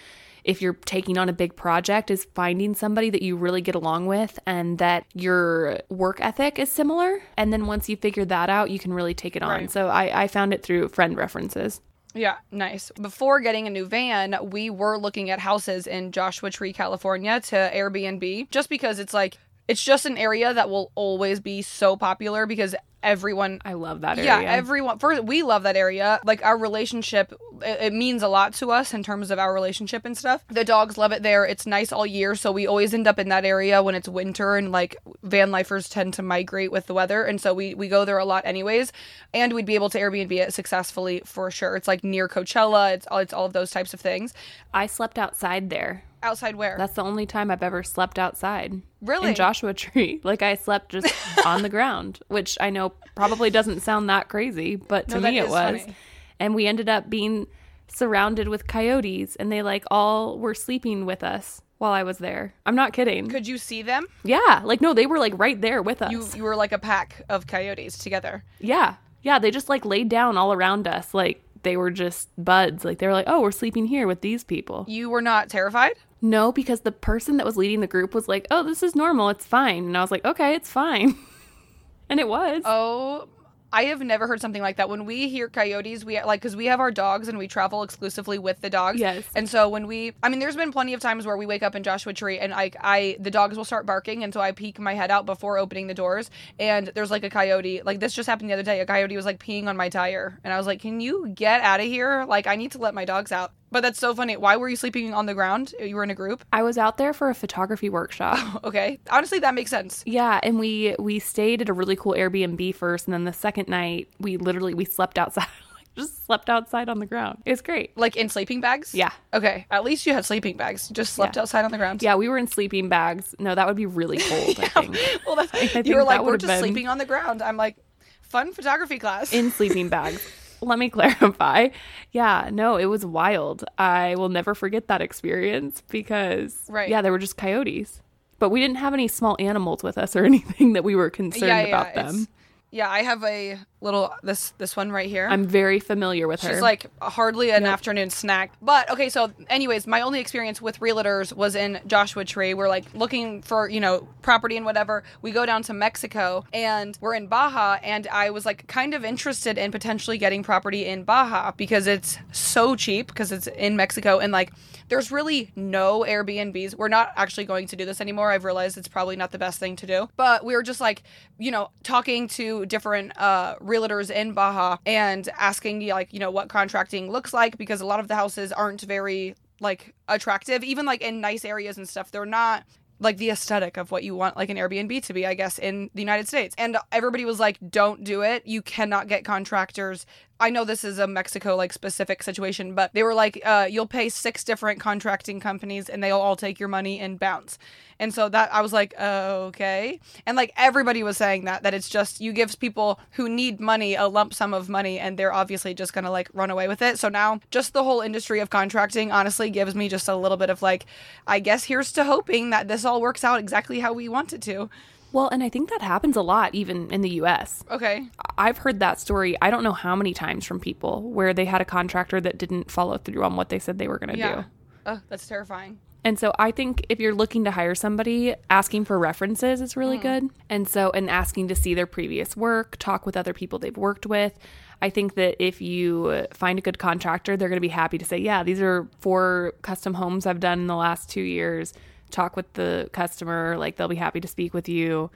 If you're taking on a big project, is finding somebody that you really get along with and that your work ethic is similar. And then once you figure that out, you can really take it on. Right. So I, I found it through friend references. Yeah, nice. Before getting a new van, we were looking at houses in Joshua Tree, California to Airbnb just because it's like it's just an area that will always be so popular because everyone I love that area. yeah, everyone first we love that area. Like our relationship it, it means a lot to us in terms of our relationship and stuff. The dogs love it there. It's nice all year, so we always end up in that area when it's winter and like van lifers tend to migrate with the weather and so we we go there a lot anyways. And we'd be able to Airbnb it successfully for sure. It's like near Coachella, it's all it's all of those types of things. I slept outside there. Outside where? That's the only time I've ever slept outside. Really? In Joshua Tree. Like I slept just on the ground, which I know probably doesn't sound that crazy, but to No, me it was. funny. And we ended up being surrounded with coyotes and they like all were sleeping with us while I was there. I'm not kidding. Could you see them? yeah, like no, they were like right there with us. You you were like a pack of coyotes together. Yeah. Yeah. They just like laid down all around us. Like they were just buds. Like they were like, oh, we're sleeping here with these people. You were not terrified? No, because the person that was leading the group was like, oh, this is normal. It's fine. And I was like, okay, it's fine. and it was. Oh, I have never heard something like that. When we hear coyotes, we like because we have our dogs and we travel exclusively with the dogs. Yes. And so when we, I mean, there's been plenty of times where we wake up in Joshua Tree and I, I, the dogs will start barking, and so I peek my head out before opening the doors, and there's like a coyote. Like this just happened the other day. A coyote was like peeing on my tire, and I was like, "Can you get out of here? Like I need to let my dogs out." But that's so funny. Why were you sleeping on the ground? You were in a group. I was out there for a photography workshop. Okay. Honestly, that makes sense. yeah, and we we stayed at a really cool Airbnb first, and then the second night we literally we slept outside. just slept outside on the ground. It was great. Like in sleeping bags? Yeah. Okay. At least you had sleeping bags. You just slept Yeah. outside on the ground. Yeah, we were in sleeping bags. No, that would be really cold, I think. Well, that's, think you were like, we're just been- sleeping on the ground. I'm like, fun photography class. in sleeping bags. Let me clarify. Yeah, no, it was wild. I will never forget that experience because, Right. yeah, there were just coyotes. But we didn't have any small animals with us or anything that we were concerned about it's- them. Yeah, I have a little this this one right here. I'm very familiar with her. She's like hardly an afternoon snack. But okay, so anyways, my only experience with realtors was in Joshua Tree. We're like looking for, you know, property and whatever. We go down to Mexico and we're in Baja and I was like kind of interested in potentially getting property in Baja because it's so cheap because it's in Mexico and like there's really no Airbnbs. We're not actually going to do this anymore. I've realized it's probably not the best thing to do. But we were just like, you know, talking to different uh, realtors in Baja and asking, like, you know, what contracting looks like because a lot of the houses aren't very like attractive, even like in nice areas and stuff. They're not like the aesthetic of what you want like an Airbnb to be, I guess, in the United States. And everybody was like, don't do it. You cannot get contractors. I know this is a Mexico like specific situation, but they were like, uh, you'll pay six different contracting companies and they'll all take your money and bounce. And so that I was like, okay. And like everybody was saying that, that it's just you give people who need money a lump sum of money and they're obviously just gonna like run away with it. So now just the whole industry of contracting honestly gives me just a little bit of like, I guess here's to hoping that this all works out exactly how we want it to. Well, and I think that happens a lot even in the US. Okay. I've heard that story, I don't know how many times from people where they had a contractor that didn't follow through on what they said they were going to Yeah. do. Oh, that's terrifying. And so I think if you're looking to hire somebody, asking for references is really mm. good. And so, and asking to see their previous work, talk with other people they've worked with. I think that if you find a good contractor, they're going to be happy to say, yeah, these are four custom homes I've done in the last two years. Talk with the customer, like they'll be happy to speak with you.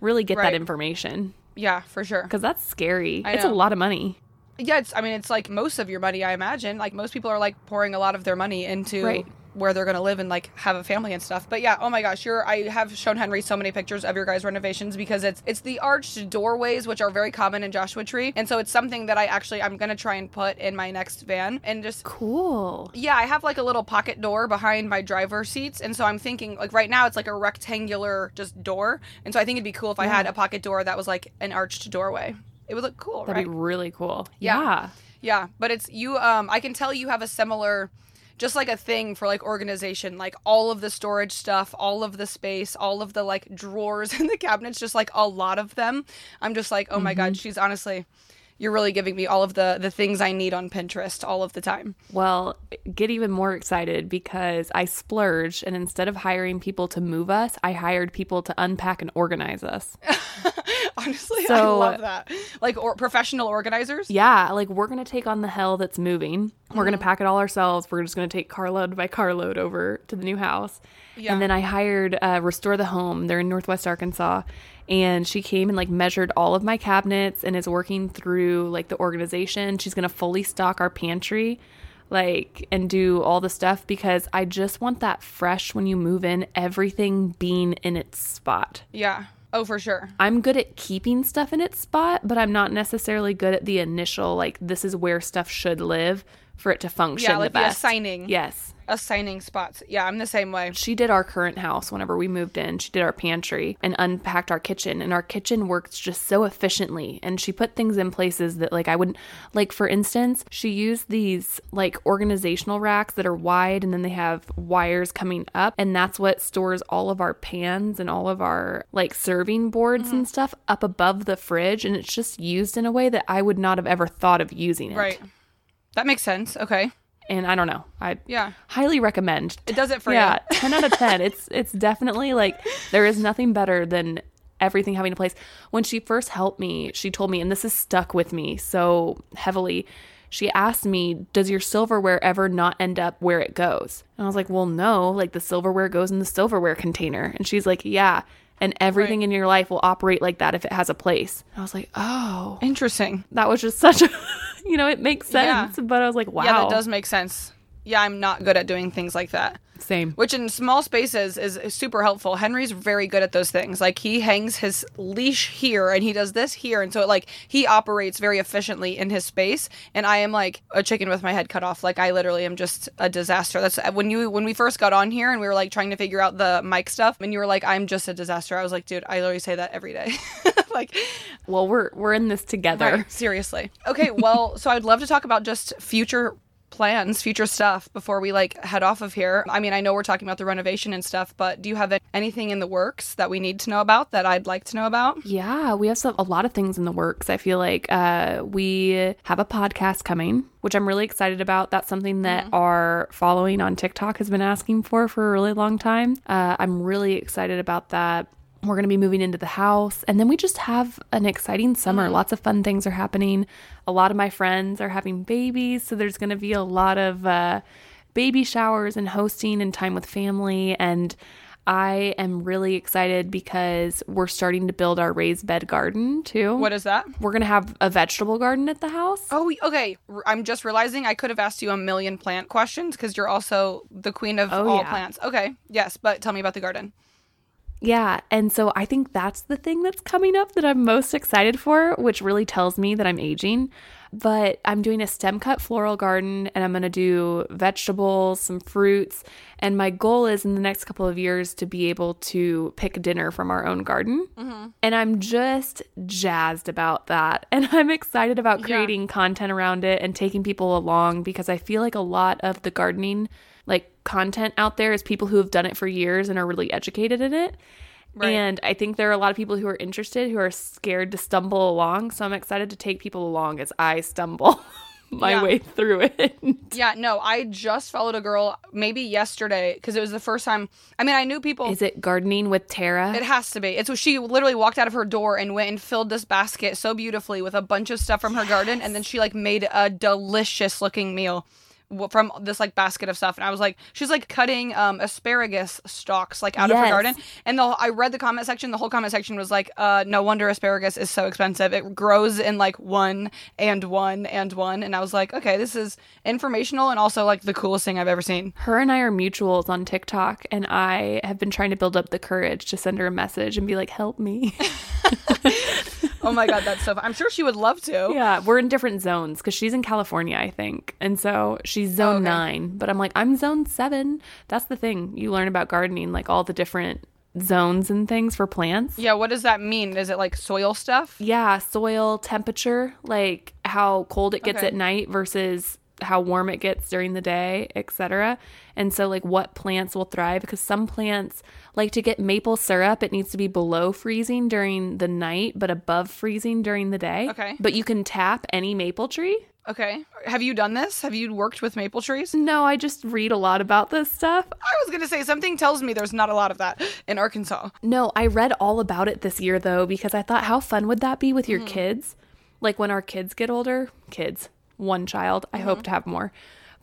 Really get Right. that information Yeah, for sure. because that's scary. It's a lot of money. Yeah, it's I mean it's like most of your money, I imagine. Like most people are like pouring a lot of their money into Right. Where they're gonna live and like have a family and stuff. But yeah, oh my gosh, you're I have shown Henry so many pictures of your guys' renovations because it's it's the arched doorways which are very common in Joshua Tree. And so it's something that I actually I'm gonna try and put in my next van and just Cool. yeah, I have like a little pocket door behind my driver seats, and so I'm thinking like right now it's like a rectangular just door, and so I think it'd be cool if I had a pocket door that was like an arched doorway. It would look cool, That'd right? be really cool. Yeah. yeah. Yeah, but it's you um I can tell you have a similar just like a thing for like organization, like all of the storage stuff, all of the space, all of the like drawers in the cabinets, just like a lot of them. I'm just like, "Oh my god, mm-hmm. she's honestly you're really giving me all of the the things I need on Pinterest all of the time." Well, get even more excited because I splurged and instead of hiring people to move us, I hired people to unpack and organize us. Honestly, I love that. Like or professional organizers? Yeah, like we're going to take on the hell that's moving. We're going Mm-hmm. to pack it all ourselves. We're just going to take carload by carload over to the new house. Yeah. And then I hired uh, Restore the Home. They're in Northwest Arkansas. And she came and like measured all of my cabinets and is working through like the organization. She's going to fully stock our pantry like and do all the stuff because I just want that fresh when you move in, everything being in its spot. Yeah. Oh, for sure. I'm good at keeping stuff in its spot, but I'm not necessarily good at the initial like this is where stuff should live for it to function Yeah, like the the best. assigning. Yes. Assigning spots. Yeah, I'm the same way. She did our current house whenever we moved in. She did our pantry and unpacked our kitchen and our kitchen works just so efficiently and she put things in places that like I wouldn't like for instance, she used these like organizational racks that are wide and then they have wires coming up and that's what stores all of our pans and all of our like serving boards Mm-hmm. and stuff up above the fridge and it's just used in a way that I would not have ever thought of using it. Right. That makes sense. Okay. And I don't know. I Yeah. highly recommend It does it for yeah, you. 10 out of 10. It's it's definitely like there is nothing better than everything having a place. When she first helped me, she told me and this has stuck with me so heavily. She asked me, "Does your silverware ever not end up where it goes?" And I was like, "Well, no, like the silverware goes in the silverware container." And she's like, "Yeah, and everything Right. in your life will operate like that if it has a place." And I was like, "Oh." Interesting. That was just such a you know, it makes Yeah. sense, but I was like, "Wow." Yeah, that does make sense. Yeah, I'm not good at doing things like that. Same. which in small spaces is, is super helpful. Henry's very good at those things. Like he hangs his leash here and he does this here, and so it, like he operates very efficiently in his space. And I am like a chicken with my head cut off. Like I literally am just a disaster. That's uh, when you when we first got on here and we were like trying to figure out the mic stuff, and you were like, "I'm just a disaster." I was like, "Dude, I literally say that every day." like Well, we're we're in this together. Right, seriously. Okay, well, so I'd love to talk about just future plans, future stuff before we like head off of here. I mean, I know we're talking about the renovation and stuff, but do you have anything in the works that we need to know about that I'd like to know about? Yeah, we have some, a lot of things in the works. I feel like uh, we have a podcast coming, which I'm really excited about. That's something that our following on TikTok has been asking for for a really long time. Uh, I'm really excited about that. We're going to be moving into the house. And then we just have an exciting summer. Lots of fun things are happening. A lot of my friends are having babies. So there's going to be a lot of uh, baby showers and hosting and time with family. And I am really excited because we're starting to build our raised bed garden too. What is that? We're going to have a vegetable garden at the house. Oh, okay. I'm just realizing I could have asked you a million plant questions because you're also the queen of Oh, all yeah. plants. Okay, yes, but tell me about the garden. Yeah. And so I think that's the thing that's coming up that I'm most excited for, which really tells me that I'm aging. But I'm doing a stem cut floral garden and I'm going to do vegetables, some fruits. And my goal is in the next couple of years to be able to pick dinner from our own garden. Mm-hmm. And I'm just jazzed about that. And I'm excited about Yeah. creating content around it and taking people along because I feel like a lot of the gardening content out there is people who have done it for years and are really educated in it. Right. And I think there are a lot of people who are interested who are scared to stumble along. So I'm excited to take people along as I stumble my Yeah. way through it. Yeah, no, I just followed a girl maybe yesterday because it was the first time. I mean, I knew people. Is it gardening with Tara? It has to be. It's what she literally walked out of her door and went and filled this basket so beautifully with a bunch of stuff from her garden, and then she like made a delicious looking meal from this like basket of stuff. And I was like, she's like cutting um asparagus stalks like out of her garden. And the I read the comment section. The whole comment section was like, uh, no wonder asparagus is so expensive. It grows in like one and one and one. And I was like, okay, this is informational and also like the coolest thing I've ever seen. her and I are mutuals on TikTok, and I have been trying to build up the courage to send her a message and be like, help me. Oh my god, that's so. Fun. I'm sure she would love to. yeah, we're in different zones because she's in California, I think. And so she's oh, zone Oh, okay. nine, but I'm like, I'm zone seven. That's the thing you learn about gardening, like all the different zones and things for plants. Yeah, what does that mean? Is it like soil stuff? Yeah, soil temperature, like how cold it gets Okay. at night versus how warm it gets during the day, etc. And so like what plants will thrive because some plants like to get maple syrup, it needs to be below freezing during the night but above freezing during the day. Okay. But you can tap any maple tree. Okay. Have you done this? Have you worked with maple trees? No, I just read a lot about this stuff. I was going to say something tells me there's not a lot of that in Arkansas. No, I read all about it this year though because I thought how fun would that be with your hmm. kids? Like when our kids get older, kids, one child, I hope to have more.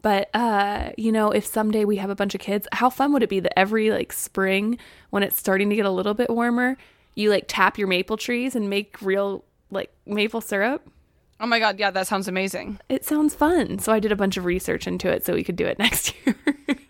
But uh, you know, if someday we have a bunch of kids, how fun would it be that every like spring when it's starting to get a little bit warmer, you like tap your maple trees and make real like maple syrup? Oh my god, yeah, that sounds amazing. It sounds fun. So I did a bunch of research into it so we could do it next year.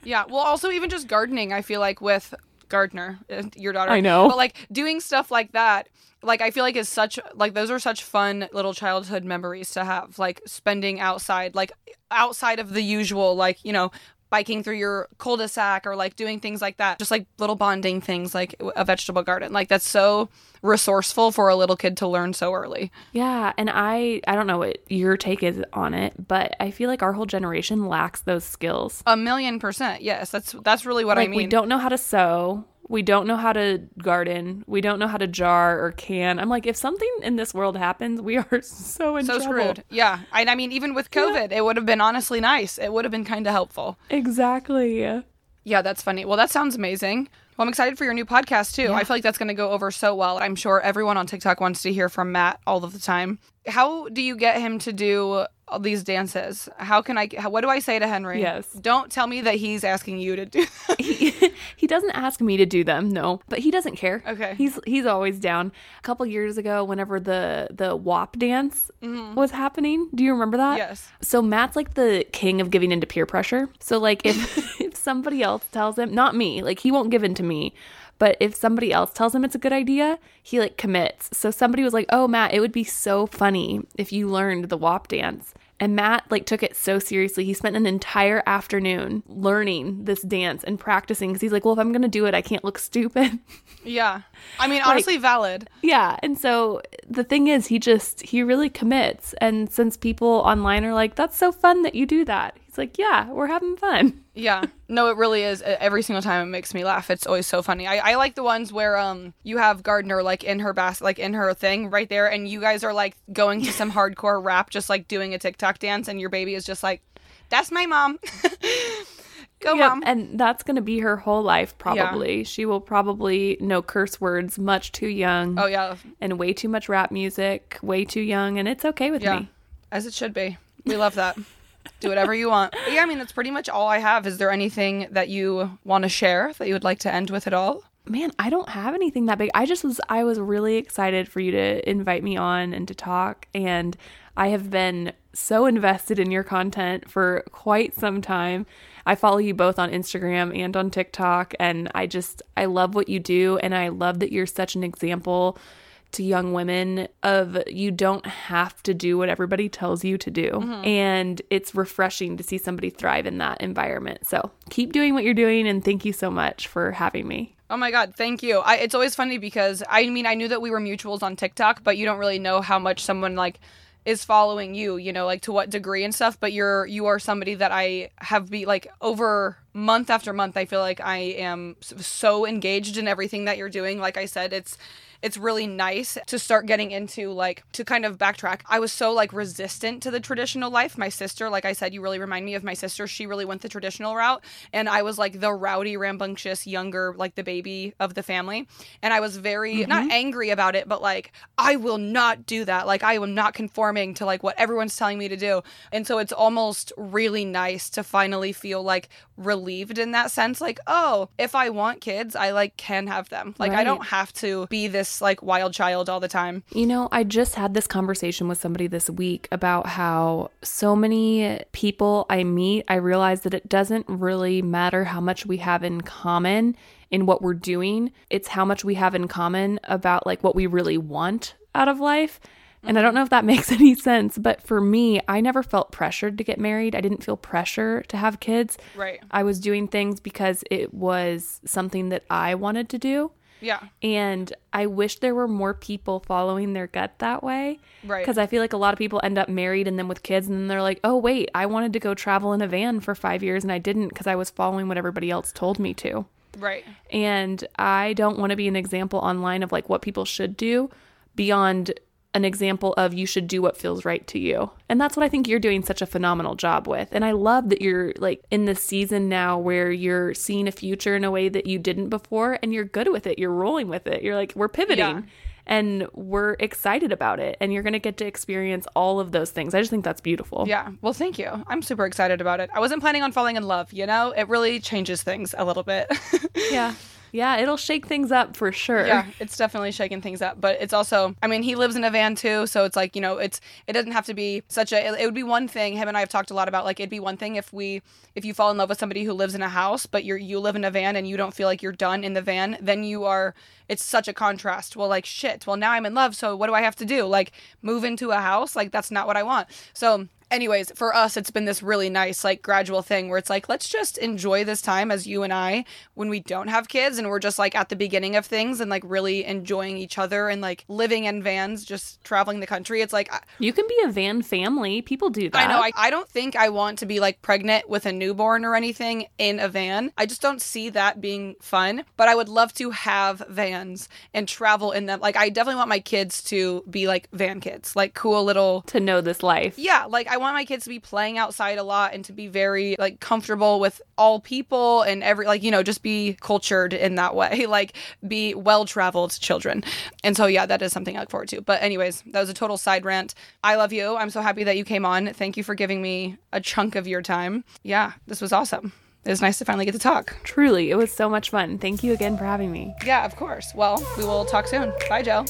Yeah, well also even just gardening, I feel like with Gardner, uh, your daughter. I know. But like doing stuff like that, like I feel like is such like those are such fun little childhood memories to have, like spending outside, like outside of the usual like, you know, biking through your cul-de-sac or like doing things like that. Just like little bonding things like a vegetable garden. Like that's so resourceful for a little kid to learn so early. Yeah, and I I don't know what your take is on it, but I feel like our whole generation lacks those skills. A million percent. Yes, that's that's really what Like I mean. we don't know how to sew, we don't know how to garden, we don't know how to jar or can. I'm like if something in this world happens, we are so in so trouble. screwed. Yeah. And I mean even with COVID, it would have been honestly nice. It would have been kind of helpful. Exactly. Yeah, that's funny. Well, that sounds amazing. Well, I'm excited for your new podcast too. I feel like that's going to go over so well. I'm sure everyone on TikTok wants to hear from Matt all of the time. How do you get him to do all these dances? How can I how, what do I say to Henry? Yes. Don't tell me that he's asking you to do he, he doesn't ask me to do them, no, but he doesn't care. Okay. He's he's always down. A couple years ago, whenever the the WAP dance mm-hmm. was happening, do you remember that? Yes. So Matt's like the king of giving into peer pressure. So like if if somebody else tells him, not me, like he won't give in to me, but if somebody else tells him it's a good idea, he like commits. So somebody was like, "Oh, Matt, it would be so funny if you learned the WAP dance." And Matt like took it so seriously. He spent an entire afternoon learning this dance and practicing because he's like, "Well, if I'm going to do it, I can't look stupid." Yeah. I mean, honestly, valid. Yeah. And so the thing is, he just, he really commits. And since people online are like, that's so fun that you do that, he's like, yeah, we're having fun. Yeah. No, it really is. Every single time it makes me laugh. It's always so funny. I, I like the ones where um you have Gardner like in her bas like in her thing right there, and you guys are like going to some hardcore rap, just like doing a TikTok dance, and your baby is just like, "That's my mom." Go, Yep, mom. And that's going to be her whole life, probably. She will probably know curse words much too young Oh yeah, and way too much rap music, way too young. And it's okay with yeah, me. as it should be. We love that. Do whatever you want. But yeah, I mean that's pretty much all I have. Is there anything that you want to share that you would like to end with at all? Man, I don't have anything that big. I just was I was really excited for you to invite me on and to talk and I have been so invested in your content for quite some time. I follow you both on Instagram and on TikTok and I just I love what you do and I love that you're such an example to young women of you don't have to do what everybody tells you to do. Mm-hmm. And it's refreshing to see somebody thrive in that environment. So, keep doing what you're doing and thank you so much for having me. Oh my god, thank you. I, it's always funny because I mean I knew that we were mutuals on TikTok, but you don't really know how much someone like is following you, you know, like to what degree and stuff, but you're you are somebody that I have be like over month after month I feel like I am so engaged in everything that you're doing. Like I said, it's it's really nice to start getting into like to kind of backtrack. I was so like resistant to the traditional life. My sister, like I said, you really remind me of my sister. She really went the traditional route and I was like the rowdy, rambunctious, younger, like the baby of the family. And I was very not mm-hmm. angry about it, but like I will not do that. Like I am not conforming to like what everyone's telling me to do. And so it's almost really nice to finally feel like relieved in that sense like, oh, if I want kids, I like can have them. Like I don't have to be this like wild child all the time. You know, I just had this conversation with somebody this week about how so many people I meet, I realize that it doesn't really matter how much we have in common in what we're doing. It's how much we have in common about like what we really want out of life. And I don't know if that makes any sense, but for me, I never felt pressured to get married. I didn't feel pressure to have kids. Right. I was doing things because it was something that I wanted to do. Yeah. And I wish there were more people following their gut that way. Right. Because I feel like a lot of people end up married and then with kids, and then they're like, oh, wait, I wanted to go travel in a van for five years and I didn't because I was following what everybody else told me to. Right. And I don't want to be an example online of like what people should do beyond an example of you should do what feels right to you. And that's what I think you're doing such a phenomenal job with. And I love that you're like in this season now where you're seeing a future in a way that you didn't before and you're good with it. You're rolling with it. You're like, we're pivoting. Yeah. And we're excited about it. And you're going to get to experience all of those things. I just think that's beautiful. Yeah. Well, thank you. I'm super excited about it. I wasn't planning on falling in love, you know? It really changes things a little bit. Yeah. Yeah. It'll shake things up for sure. yeah, it's definitely shaking things up, but it's also I mean, he lives in a van too, so it's like, you know, it's it doesn't have to be such a it, it would be one thing him and I have talked a lot about like it'd be one thing if we if you fall in love with somebody who lives in a house, but you're you live in a van and you don't feel like you're done in the van, then you are it's such a contrast. Well, like shit. Well, now I'm in love, so what do I have to do? Like move into a house? Like that's not what I want. So anyways for us it's been this really nice like gradual thing where it's like let's just enjoy this time as you and i when we don't have kids and we're just like at the beginning of things and like really enjoying each other and like living in vans just traveling the country it's like i, You can be a van family. People do that. I know I, I don't think i want to be like pregnant with a newborn or anything in a van i just don't see that being fun but i would love to have vans and travel in them like i definitely want my kids to be like van kids like cool little to know this life. yeah, like I want my kids to be playing outside a lot and to be very like comfortable with all people and every like you know just be cultured in that way, like be well-traveled children. And so yeah, that is something I look forward to. But anyways, that was a total side rant. I love you. I'm so happy that you came on. Thank you for giving me a chunk of your time. Yeah, this was awesome. It was nice to finally get to talk. Truly, it was so much fun. Thank you again for having me. Yeah, of course. Well, we will talk soon. Bye, Jo.